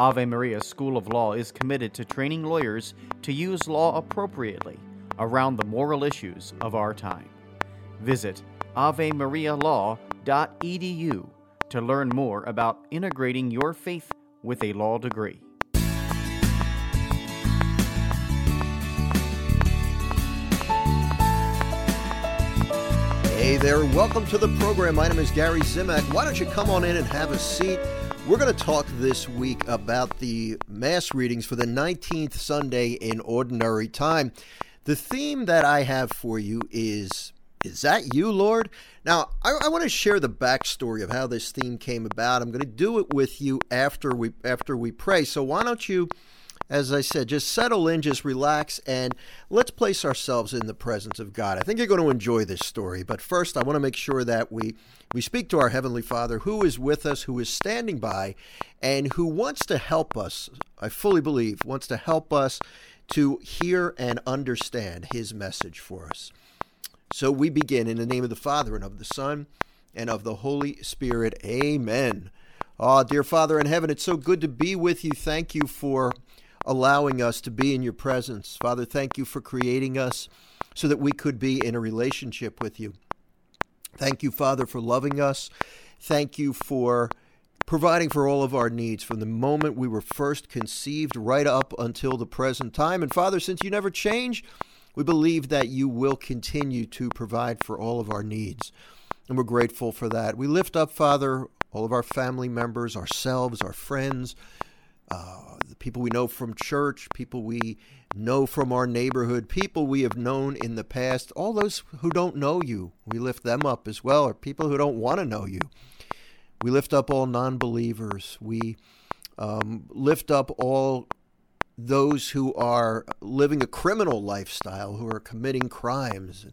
Ave Maria School of Law is committed to training lawyers to use law appropriately around the moral issues of our time. Visit avemarialaw.edu to learn more about integrating your faith with a law degree. Hey there, welcome to the program. My name is Gary Zimak. Why don't you come on in and have a seat? We're going to talk this week about the Mass readings for the 19th Sunday in Ordinary Time. The theme that I have for you is Is that you, Lord? Now, I, I want to share the backstory of how this theme came about. I'm going to do it with you after we after we pray. So why don't you as I said, just settle in, just relax, and let's place ourselves in the presence of God. I think you're going to enjoy this story, but first, I want to make sure that we we speak to our heavenly Father, who is with us, who is standing by, and who wants to help us. I fully believe wants to help us to hear and understand His message for us. So we begin in the name of the Father and of the Son and of the Holy Spirit. Amen. Ah, oh, dear Father in heaven, it's so good to be with you. Thank you for allowing us to be in your presence. Father, thank you for creating us so that we could be in a relationship with you. Thank you, Father, for loving us. Thank you for providing for all of our needs from the moment we were first conceived right up until the present time. And Father, since you never change, we believe that you will continue to provide for all of our needs. And we're grateful for that. We lift up, Father, all of our family members, ourselves, our friends, uh, the people we know from church, people we know from our neighborhood, people we have known in the past, all those who don't know you, we lift them up as well, or people who don't want to know you. We lift up all non believers. We um, lift up all those who are living a criminal lifestyle, who are committing crimes.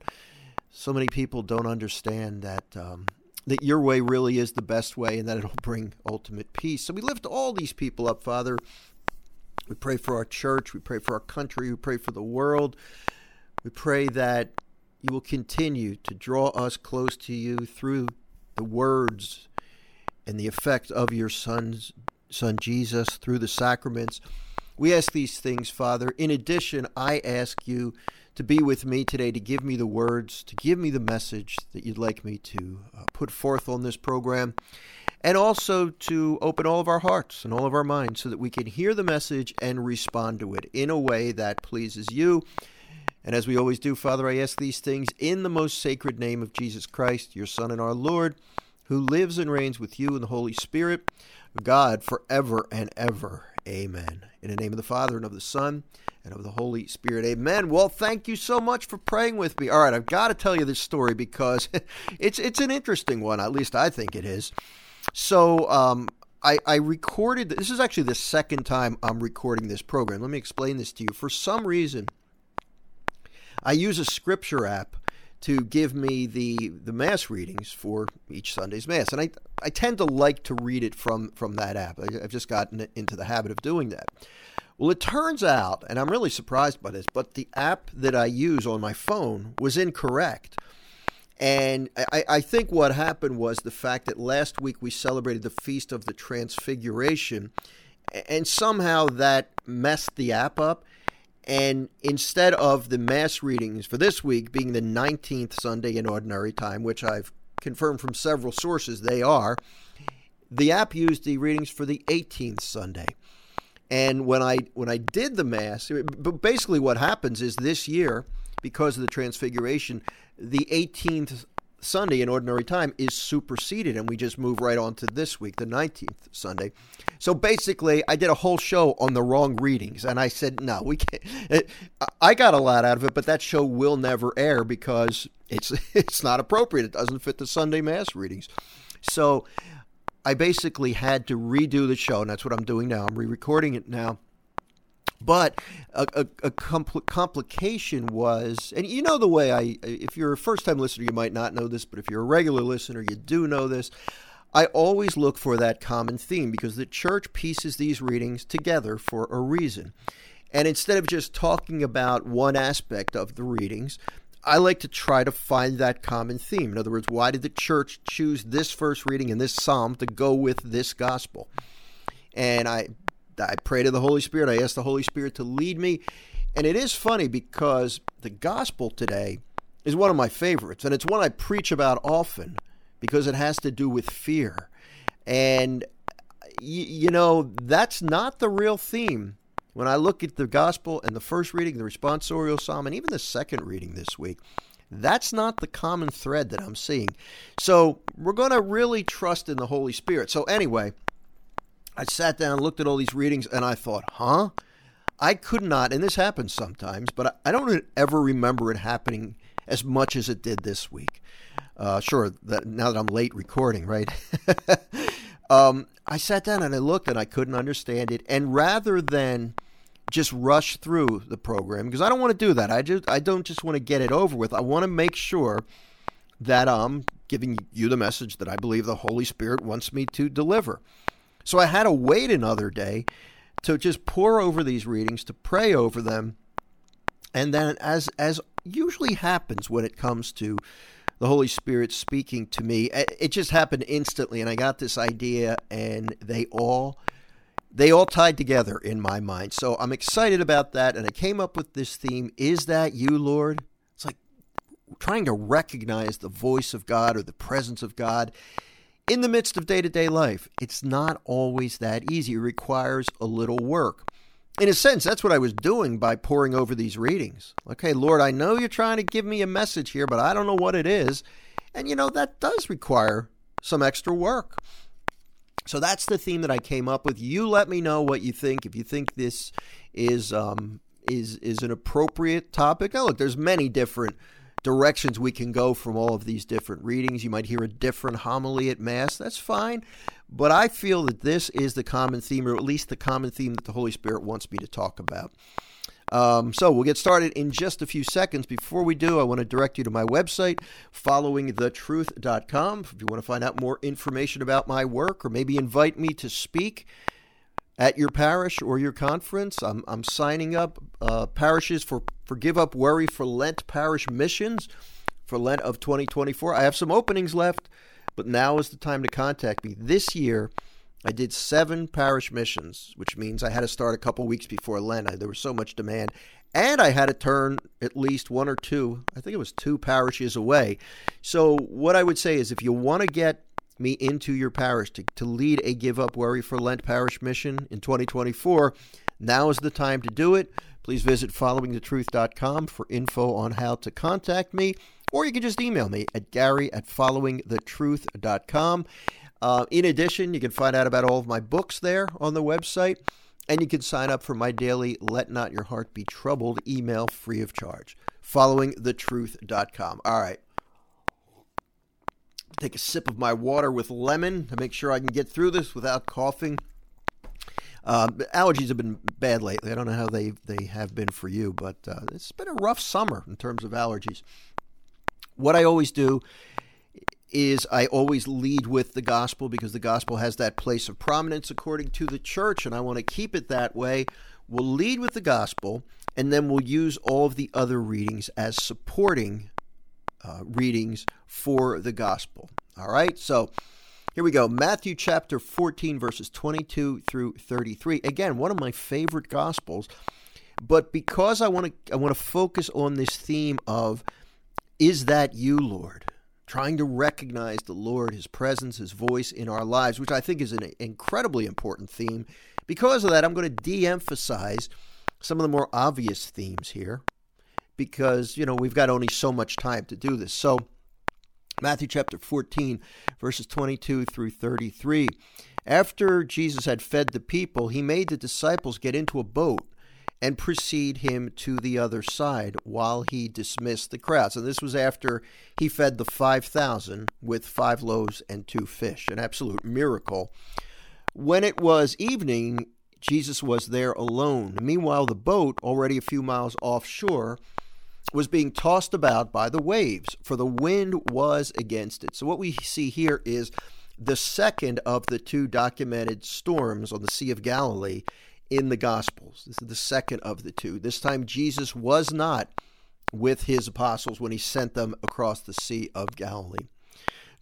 So many people don't understand that um, that your way really is the best way and that it'll bring ultimate peace. So we lift all these people up, Father. We pray for our church. We pray for our country. We pray for the world. We pray that you will continue to draw us close to you through the words and the effect of your son's son Jesus through the sacraments. We ask these things, Father. In addition, I ask you to be with me today, to give me the words, to give me the message that you'd like me to uh, put forth on this program, and also to open all of our hearts and all of our minds so that we can hear the message and respond to it in a way that pleases you. And as we always do, Father, I ask these things in the most sacred name of Jesus Christ, your Son and our Lord, who lives and reigns with you in the Holy Spirit, God, forever and ever. Amen. In the name of the Father and of the Son and of the Holy Spirit. Amen. Well, thank you so much for praying with me. All right, I've got to tell you this story because it's it's an interesting one. At least I think it is. So, um, I, I recorded. This is actually the second time I'm recording this program. Let me explain this to you. For some reason, I use a scripture app to give me the the mass readings for each Sunday's mass, and I I tend to like to read it from from that app. I, I've just gotten into the habit of doing that. Well, it turns out, and I'm really surprised by this, but the app that I use on my phone was incorrect. And I, I, think what happened was the fact that last week we celebrated the Feast of the Transfiguration, and somehow that messed the app up. And instead of the Mass readings for this week being the 19th Sunday in Ordinary Time, which I've confirmed from several sources they are, the app used the readings for the 18th Sunday. And when I when I did the mass, basically what happens is this year because of the transfiguration, the 18th Sunday in ordinary time is superseded, and we just move right on to this week, the 19th Sunday. So basically, I did a whole show on the wrong readings, and I said, no, we can't. I got a lot out of it, but that show will never air because it's it's not appropriate. It doesn't fit the Sunday Mass readings. So I basically had to redo the show, and that's what I'm doing now. I'm re-recording it now. But a, a, a compl- complication was, and you know the way I, if you're a first time listener, you might not know this, but if you're a regular listener, you do know this. I always look for that common theme because the church pieces these readings together for a reason. And instead of just talking about one aspect of the readings, I like to try to find that common theme. In other words, why did the church choose this first reading in this psalm to go with this gospel? And I I pray to the Holy Spirit. I ask the Holy Spirit to lead me. And it is funny because the gospel today is one of my favorites, and it's one I preach about often because it has to do with fear. And, you know, that's not the real theme when I look at the gospel and the first reading, the responsorial psalm, and even the second reading this week, that's not the common thread that I'm seeing. So we're going to really trust in the Holy Spirit. So, anyway, I sat down, and looked at all these readings, and I thought, huh? I could not, and this happens sometimes, but I don't ever remember it happening as much as it did this week. Uh, sure, that now that I'm late recording, right? um, I sat down and I looked and I couldn't understand it. And rather than just rush through the program because I don't want to do that. I just I don't just want to get it over with. I want to make sure that I'm giving you the message that I believe the Holy Spirit wants me to deliver. So I had to wait another day to just pore over these readings, to pray over them, and then as as usually happens when it comes to the Holy Spirit speaking to me, eh, it just happened instantly, and I got this idea, and they all they all tied together in my mind. So I'm excited about that. And I came up with this theme Is that you, Lord? It's like trying to recognize the voice of God or the presence of God in the midst of day to day life. It's not always that easy, it requires a little work. In a sense, that's what I was doing by poring over these readings. Okay, Lord, I know you're trying to give me a message here, but I don't know what it is. And you know, that does require some extra work. So that's the theme that I came up with. You let me know what you think. If you think this is um, is is an appropriate topic. Now, look, there's many different directions we can go from all of these different readings. You might hear a different homily at Mass. That's fine. But I feel that this is the common theme, or at least the common theme that the Holy Spirit wants me to talk about. Um, so we'll get started in just a few seconds. Before we do, I want to direct you to my website, followingthetruth.com. If you want to find out more information about my work or maybe invite me to speak at your parish or your conference, I'm, I'm signing up uh, parishes for, for Give Up Worry for Lent parish missions for Lent of 2024. I have some openings left, but now is the time to contact me. This year, I did seven parish missions, which means I had to start a couple weeks before Lent. I, there was so much demand. And I had to turn at least one or two, I think it was two parishes away. So, what I would say is if you want to get me into your parish to, to lead a Give Up Worry for Lent parish mission in 2024, now is the time to do it. Please visit followingthetruth.com for info on how to contact me, or you can just email me at gary at followingthetruth.com. Uh, in addition, you can find out about all of my books there on the website, and you can sign up for my daily Let Not Your Heart Be Troubled email free of charge. FollowingTheTruth.com. All right. Take a sip of my water with lemon to make sure I can get through this without coughing. Uh, allergies have been bad lately. I don't know how they they have been for you, but uh, it's been a rough summer in terms of allergies. What I always do is I always lead with the gospel because the gospel has that place of prominence according to the church, and I want to keep it that way. We'll lead with the gospel, and then we'll use all of the other readings as supporting uh, readings for the gospel. All right, so here we go Matthew chapter 14, verses 22 through 33. Again, one of my favorite gospels, but because I want to, I want to focus on this theme of, is that you, Lord? trying to recognize the Lord, His presence, His voice in our lives, which I think is an incredibly important theme. Because of that, I'm going to de emphasize some of the more obvious themes here because, you know, we've got only so much time to do this. So, Matthew chapter 14, verses 22 through 33. After Jesus had fed the people, he made the disciples get into a boat and precede him to the other side while he dismissed the crowds. And this was after he fed the 5,000 with five loaves and two fish, an absolute miracle. When it was evening, Jesus was there alone. Meanwhile, the boat, already a few miles offshore, was being tossed about by the waves, for the wind was against it. So, what we see here is the second of the two documented storms on the Sea of Galilee in the Gospels. This is the second of the two. This time, Jesus was not with his apostles when he sent them across the Sea of Galilee.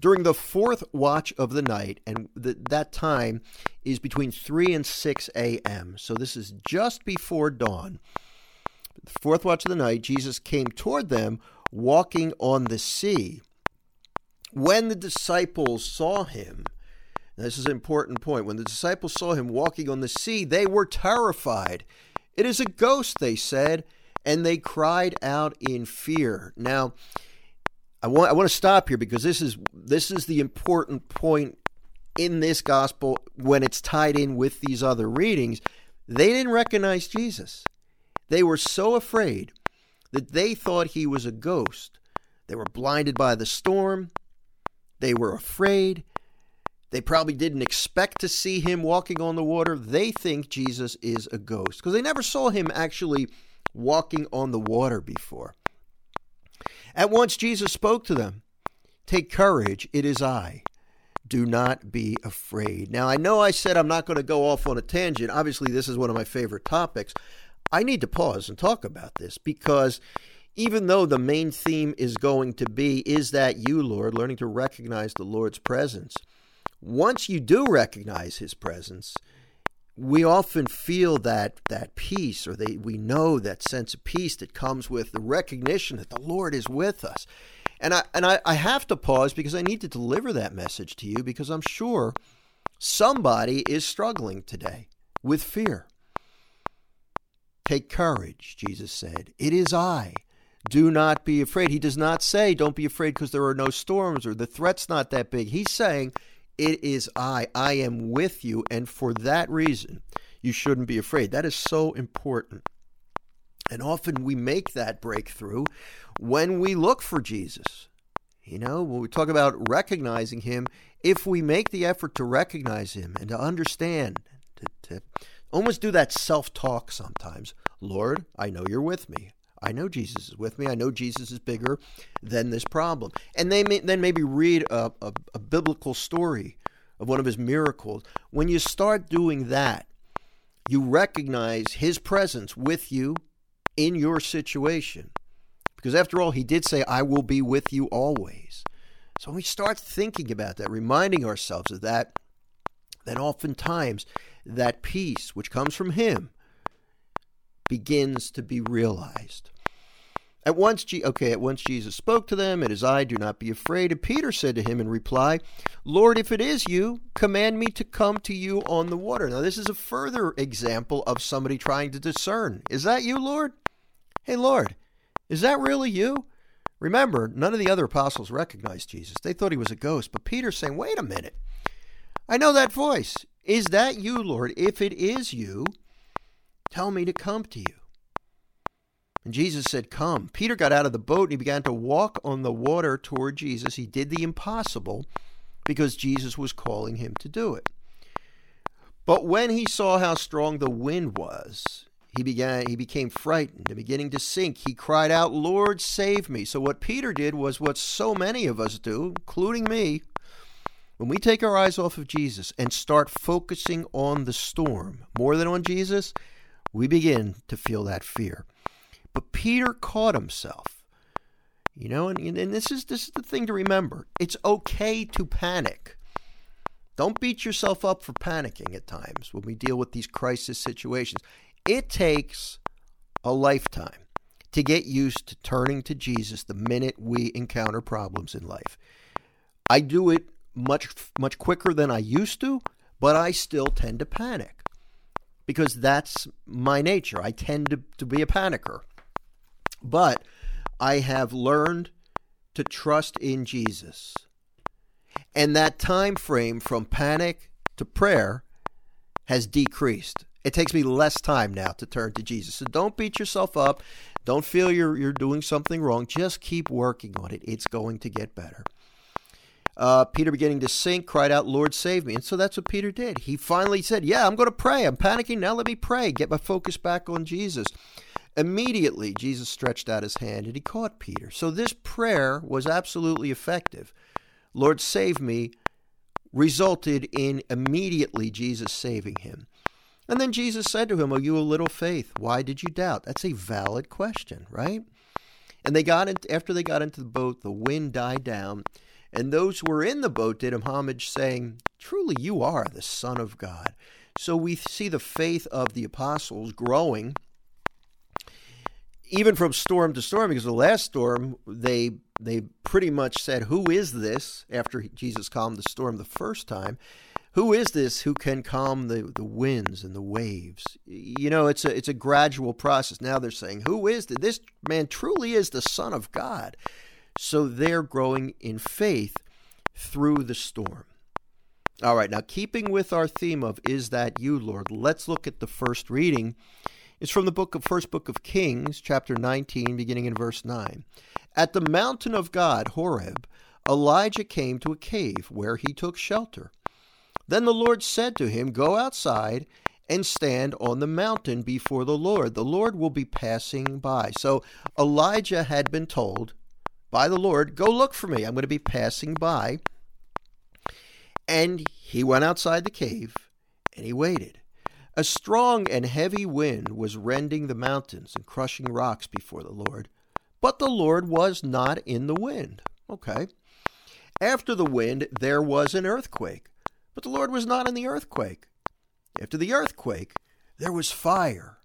During the fourth watch of the night, and the, that time is between 3 and 6 a.m., so this is just before dawn. The fourth watch of the night, Jesus came toward them walking on the sea. When the disciples saw him, this is an important point. When the disciples saw him walking on the sea, they were terrified. It is a ghost, they said, and they cried out in fear. Now, I want I want to stop here because this is this is the important point in this gospel when it's tied in with these other readings. They didn't recognize Jesus. They were so afraid that they thought he was a ghost. They were blinded by the storm. They were afraid. They probably didn't expect to see him walking on the water. They think Jesus is a ghost because they never saw him actually walking on the water before. At once Jesus spoke to them Take courage, it is I. Do not be afraid. Now, I know I said I'm not going to go off on a tangent. Obviously, this is one of my favorite topics. I need to pause and talk about this because even though the main theme is going to be, Is that you, Lord? learning to recognize the Lord's presence once you do recognize his presence, we often feel that that peace or they, we know that sense of peace that comes with the recognition that the Lord is with us. And I and I, I have to pause because I need to deliver that message to you because I'm sure somebody is struggling today with fear. Take courage, Jesus said. It is I. Do not be afraid. He does not say, don't be afraid because there are no storms or the threat's not that big. He's saying, it is I. I am with you. And for that reason, you shouldn't be afraid. That is so important. And often we make that breakthrough when we look for Jesus. You know, when we talk about recognizing him, if we make the effort to recognize him and to understand, to, to almost do that self talk sometimes Lord, I know you're with me. I know Jesus is with me. I know Jesus is bigger than this problem. And they may, then maybe read a, a, a biblical story of one of his miracles. When you start doing that, you recognize his presence with you in your situation. Because after all, he did say, I will be with you always. So when we start thinking about that, reminding ourselves of that, then oftentimes that peace which comes from him begins to be realized. At once, G- okay, at once Jesus spoke to them, It is I, do not be afraid. And Peter said to him in reply, Lord, if it is you, command me to come to you on the water. Now, this is a further example of somebody trying to discern. Is that you, Lord? Hey, Lord, is that really you? Remember, none of the other apostles recognized Jesus. They thought he was a ghost. But Peter's saying, wait a minute. I know that voice. Is that you, Lord? If it is you, tell me to come to you. And Jesus said, Come. Peter got out of the boat and he began to walk on the water toward Jesus. He did the impossible because Jesus was calling him to do it. But when he saw how strong the wind was, he began he became frightened and beginning to sink. He cried out, "Lord, save me." So what Peter did was what so many of us do, including me, when we take our eyes off of Jesus and start focusing on the storm more than on Jesus, we begin to feel that fear. But Peter caught himself. You know, and, and this is this is the thing to remember. It's okay to panic. Don't beat yourself up for panicking at times when we deal with these crisis situations. It takes a lifetime to get used to turning to Jesus the minute we encounter problems in life. I do it much much quicker than I used to, but I still tend to panic because that's my nature. I tend to, to be a panicker. But I have learned to trust in Jesus. And that time frame from panic to prayer has decreased. It takes me less time now to turn to Jesus. So don't beat yourself up. Don't feel you're you're doing something wrong. Just keep working on it. It's going to get better. Uh, Peter, beginning to sink, cried out, Lord, save me. And so that's what Peter did. He finally said, Yeah, I'm going to pray. I'm panicking. Now let me pray. Get my focus back on Jesus. Immediately, Jesus stretched out his hand and he caught Peter. So this prayer was absolutely effective. Lord, save me, resulted in immediately Jesus saving him. And then Jesus said to him, "Are you a little faith? Why did you doubt? That's a valid question, right? And they got in, after they got into the boat, the wind died down, and those who were in the boat did him homage, saying, Truly you are the Son of God. So we see the faith of the apostles growing even from storm to storm, because the last storm they they pretty much said, "Who is this?" After Jesus calmed the storm the first time, who is this who can calm the, the winds and the waves? You know, it's a it's a gradual process. Now they're saying, "Who is this? This man truly is the Son of God." So they're growing in faith through the storm. All right, now keeping with our theme of "Is that you, Lord?" Let's look at the first reading it's from the book of first book of Kings, chapter 19, beginning in verse 9. At the mountain of God, Horeb, Elijah came to a cave where he took shelter. Then the Lord said to him, Go outside and stand on the mountain before the Lord. The Lord will be passing by. So Elijah had been told by the Lord, Go look for me. I'm going to be passing by. And he went outside the cave and he waited. A strong and heavy wind was rending the mountains and crushing rocks before the Lord. But the Lord was not in the wind. Okay. After the wind, there was an earthquake. But the Lord was not in the earthquake. After the earthquake, there was fire.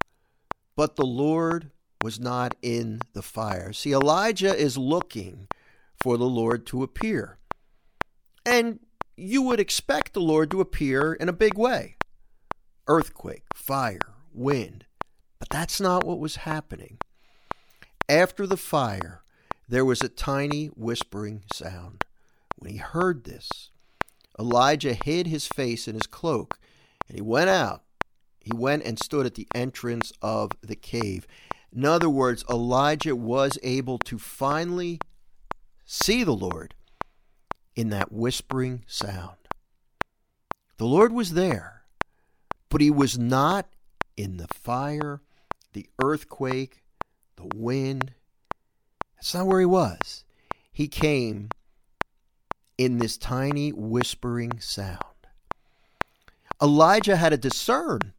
But the Lord was not in the fire. See, Elijah is looking for the Lord to appear. And you would expect the Lord to appear in a big way earthquake, fire, wind. But that's not what was happening. After the fire, there was a tiny whispering sound. When he heard this, Elijah hid his face in his cloak, and he went out. He went and stood at the entrance of the cave. In other words, Elijah was able to finally see the Lord in that whispering sound. The Lord was there but he was not in the fire, the earthquake, the wind. That's not where he was. He came in this tiny whispering sound. Elijah had to discern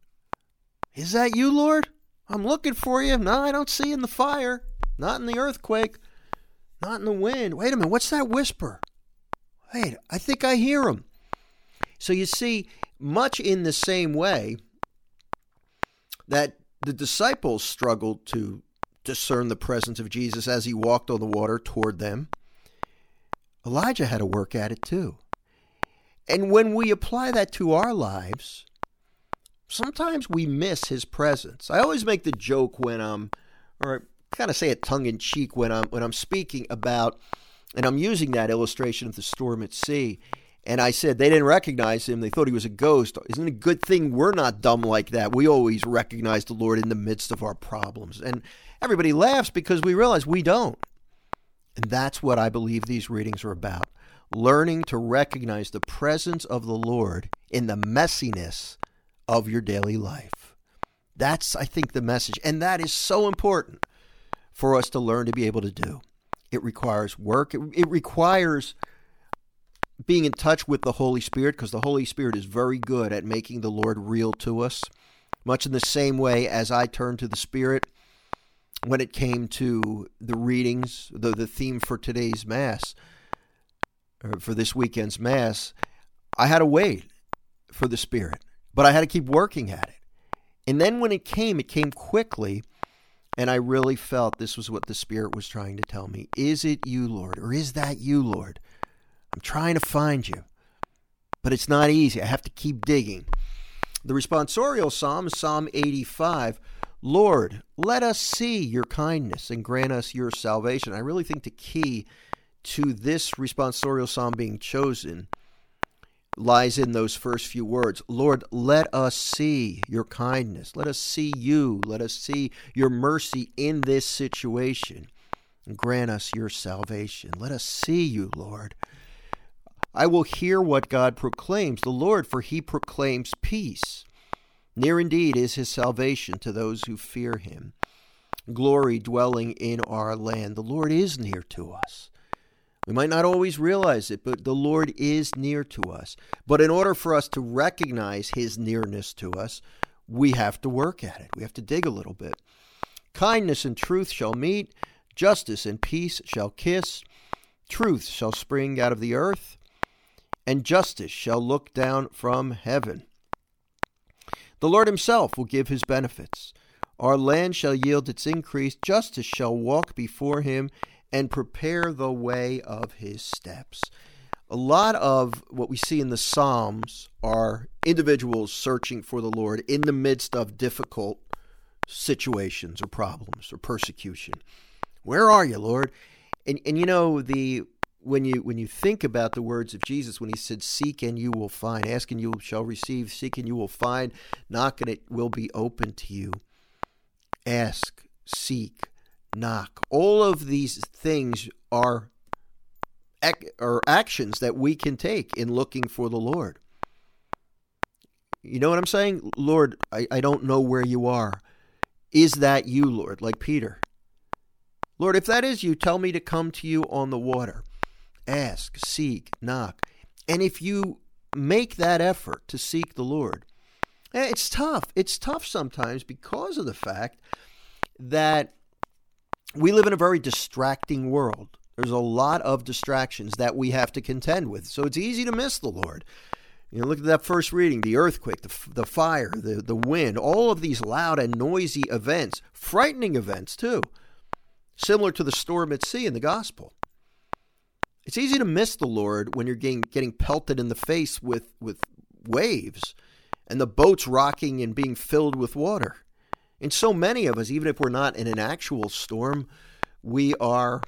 Is that you, Lord? I'm looking for you. No, I don't see you in the fire, not in the earthquake, not in the wind. Wait a minute, what's that whisper? Wait, I think I hear him. So you see, much in the same way that the disciples struggled to discern the presence of Jesus as he walked on the water toward them, Elijah had to work at it too. And when we apply that to our lives, sometimes we miss his presence. I always make the joke when I'm, or kind of say it tongue in cheek when I'm when I'm speaking about, and I'm using that illustration of the storm at sea. And I said they didn't recognize him. They thought he was a ghost. Isn't it a good thing we're not dumb like that? We always recognize the Lord in the midst of our problems. And everybody laughs because we realize we don't. And that's what I believe these readings are about learning to recognize the presence of the Lord in the messiness of your daily life. That's, I think, the message. And that is so important for us to learn to be able to do. It requires work, it, it requires being in touch with the Holy Spirit because the Holy Spirit is very good at making the Lord real to us. Much in the same way as I turned to the Spirit when it came to the readings, the, the theme for today's Mass, or for this weekend's Mass, I had to wait for the Spirit, but I had to keep working at it. And then when it came, it came quickly. And I really felt this was what the Spirit was trying to tell me. Is it you, Lord? Or is that you, Lord? I'm trying to find you, but it's not easy. I have to keep digging. The responsorial psalm Psalm 85. Lord, let us see your kindness and grant us your salvation. I really think the key to this responsorial psalm being chosen lies in those first few words. Lord, let us see your kindness. Let us see you. Let us see your mercy in this situation. And grant us your salvation. Let us see you, Lord. I will hear what God proclaims, the Lord, for he proclaims peace. Near indeed is his salvation to those who fear him. Glory dwelling in our land. The Lord is near to us. We might not always realize it, but the Lord is near to us. But in order for us to recognize his nearness to us, we have to work at it. We have to dig a little bit. Kindness and truth shall meet, justice and peace shall kiss, truth shall spring out of the earth, and justice shall look down from heaven. The Lord himself will give his benefits. Our land shall yield its increase, justice shall walk before him, and prepare the way of his steps. A lot of what we see in the Psalms are individuals searching for the Lord in the midst of difficult situations or problems or persecution. Where are you, Lord? And and you know the when you when you think about the words of Jesus when he said seek and you will find ask and you shall receive seek and you will find knock and it will be open to you ask seek knock. All of these things are are actions that we can take in looking for the Lord. You know what I'm saying? Lord, I, I don't know where you are. Is that you, Lord? Like Peter. Lord, if that is you, tell me to come to you on the water. Ask, seek, knock. And if you make that effort to seek the Lord, eh, it's tough. It's tough sometimes because of the fact that we live in a very distracting world. There's a lot of distractions that we have to contend with. So it's easy to miss the Lord. You know, look at that first reading the earthquake, the, the fire, the, the wind, all of these loud and noisy events, frightening events too, similar to the storm at sea in the gospel. It's easy to miss the Lord when you're getting, getting pelted in the face with, with waves and the boats rocking and being filled with water. And so many of us, even if we're not in an actual storm, we are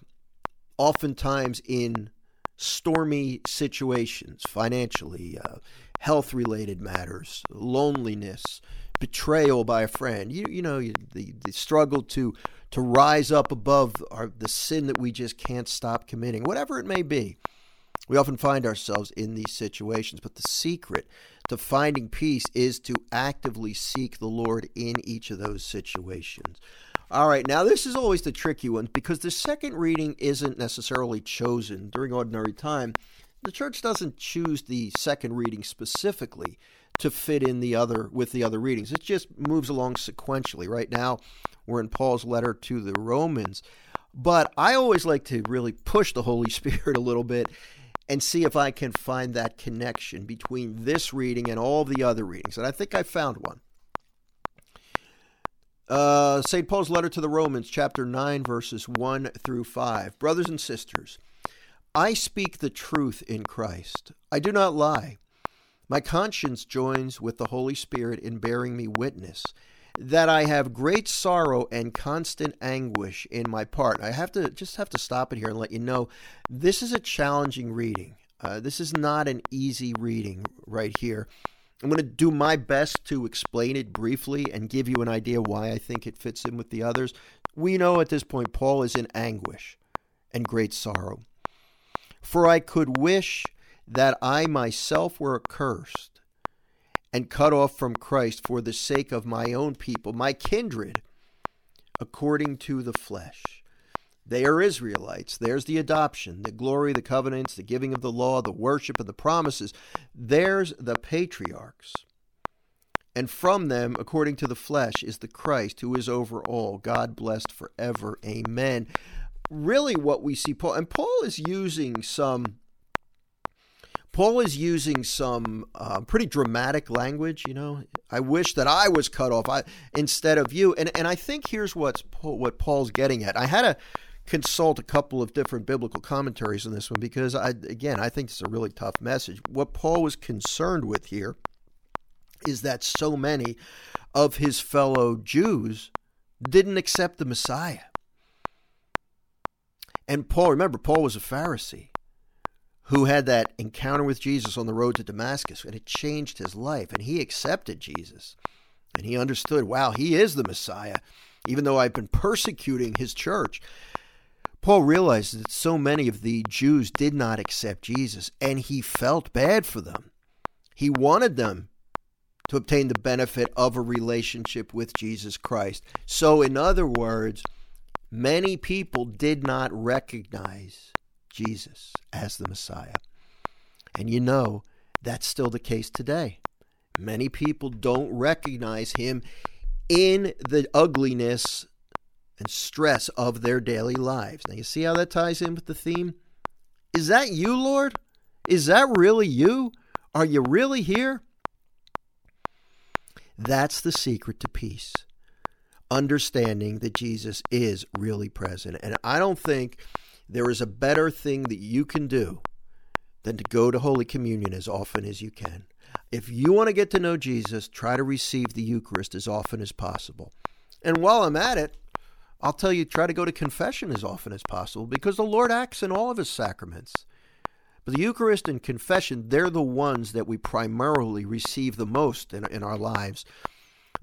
oftentimes in stormy situations financially, uh, health related matters, loneliness, betrayal by a friend. You, you know, the, the struggle to, to rise up above our, the sin that we just can't stop committing, whatever it may be. We often find ourselves in these situations, but the secret to finding peace is to actively seek the Lord in each of those situations. All right, now this is always the tricky one because the second reading isn't necessarily chosen during ordinary time. The church doesn't choose the second reading specifically to fit in the other with the other readings. It just moves along sequentially. Right now, we're in Paul's letter to the Romans. But I always like to really push the Holy Spirit a little bit and see if I can find that connection between this reading and all the other readings. And I think I found one. Uh, St. Paul's letter to the Romans, chapter 9, verses 1 through 5. Brothers and sisters, I speak the truth in Christ. I do not lie. My conscience joins with the Holy Spirit in bearing me witness that I have great sorrow and constant anguish in my part. I have to just have to stop it here and let you know this is a challenging reading. Uh, this is not an easy reading right here. I'm going to do my best to explain it briefly and give you an idea why I think it fits in with the others. We know at this point Paul is in anguish and great sorrow. For I could wish that I myself were accursed and cut off from Christ for the sake of my own people, my kindred, according to the flesh. They are Israelites. There's the adoption, the glory, the covenants, the giving of the law, the worship, and the promises. There's the patriarchs. And from them, according to the flesh, is the Christ who is over all, God blessed forever. Amen. Really, what we see Paul, and Paul is using some Paul is using some uh, pretty dramatic language. You know, I wish that I was cut off I, instead of you. And and I think here's what's what Paul's getting at. I had to consult a couple of different biblical commentaries on this one because I again I think it's a really tough message. What Paul was concerned with here is that so many of his fellow Jews didn't accept the Messiah. And Paul, remember, Paul was a Pharisee who had that encounter with Jesus on the road to Damascus, and it changed his life. And he accepted Jesus. And he understood, wow, he is the Messiah, even though I've been persecuting his church. Paul realized that so many of the Jews did not accept Jesus, and he felt bad for them. He wanted them to obtain the benefit of a relationship with Jesus Christ. So, in other words, many people did not recognize Jesus as the Messiah. And you know, that's still the case today. Many people don't recognize him in the ugliness and stress of their daily lives. Now, you see how that ties in with the theme? Is that you, Lord? Is that really you? Are you really here? That's the secret to peace. Understanding that Jesus is really present. And I don't think there is a better thing that you can do than to go to Holy Communion as often as you can. If you want to get to know Jesus, try to receive the Eucharist as often as possible. And while I'm at it, I'll tell you, try to go to confession as often as possible because the Lord acts in all of his sacraments. But the Eucharist and confession, they're the ones that we primarily receive the most in, in our lives.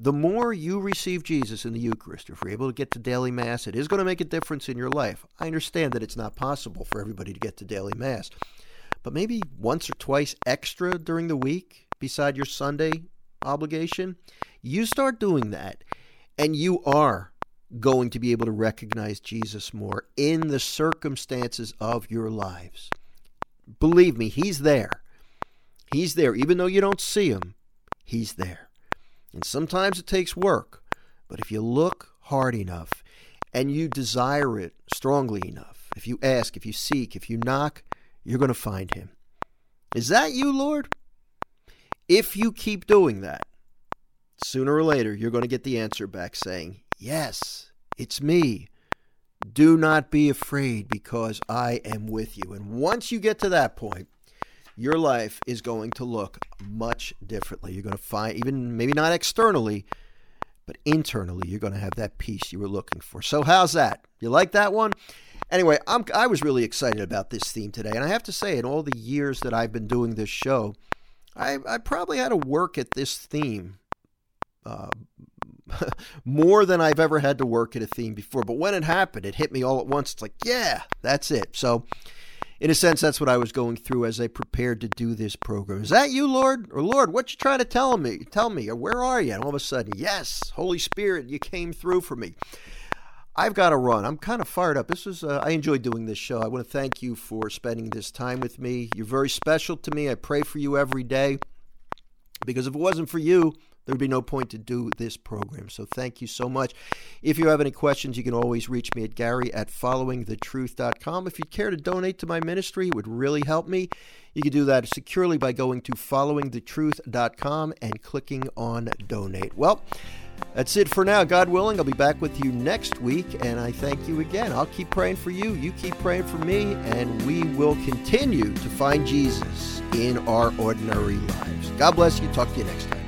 The more you receive Jesus in the Eucharist, if you're able to get to daily Mass, it is going to make a difference in your life. I understand that it's not possible for everybody to get to daily Mass, but maybe once or twice extra during the week beside your Sunday obligation, you start doing that, and you are going to be able to recognize Jesus more in the circumstances of your lives. Believe me, He's there. He's there. Even though you don't see Him, He's there. And sometimes it takes work, but if you look hard enough and you desire it strongly enough, if you ask, if you seek, if you knock, you're going to find Him. Is that you, Lord? If you keep doing that, sooner or later you're going to get the answer back saying, Yes, it's me. Do not be afraid because I am with you. And once you get to that point, your life is going to look much differently. You're going to find, even maybe not externally, but internally, you're going to have that peace you were looking for. So, how's that? You like that one? Anyway, I'm, I was really excited about this theme today. And I have to say, in all the years that I've been doing this show, I, I probably had to work at this theme uh, more than I've ever had to work at a theme before. But when it happened, it hit me all at once. It's like, yeah, that's it. So, in a sense, that's what I was going through as I prepared to do this program. Is that you, Lord? Or Lord, what you trying to tell me? Tell me, or where are you? And all of a sudden, yes, Holy Spirit, you came through for me. I've got to run. I'm kind of fired up. This was uh, I enjoyed doing this show. I want to thank you for spending this time with me. You're very special to me. I pray for you every day because if it wasn't for you, there would be no point to do this program. So thank you so much. If you have any questions, you can always reach me at Gary at followingthetruth.com. If you'd care to donate to my ministry, it would really help me. You can do that securely by going to followingthetruth.com and clicking on donate. Well, that's it for now. God willing, I'll be back with you next week, and I thank you again. I'll keep praying for you. You keep praying for me, and we will continue to find Jesus in our ordinary lives. God bless you. Talk to you next time.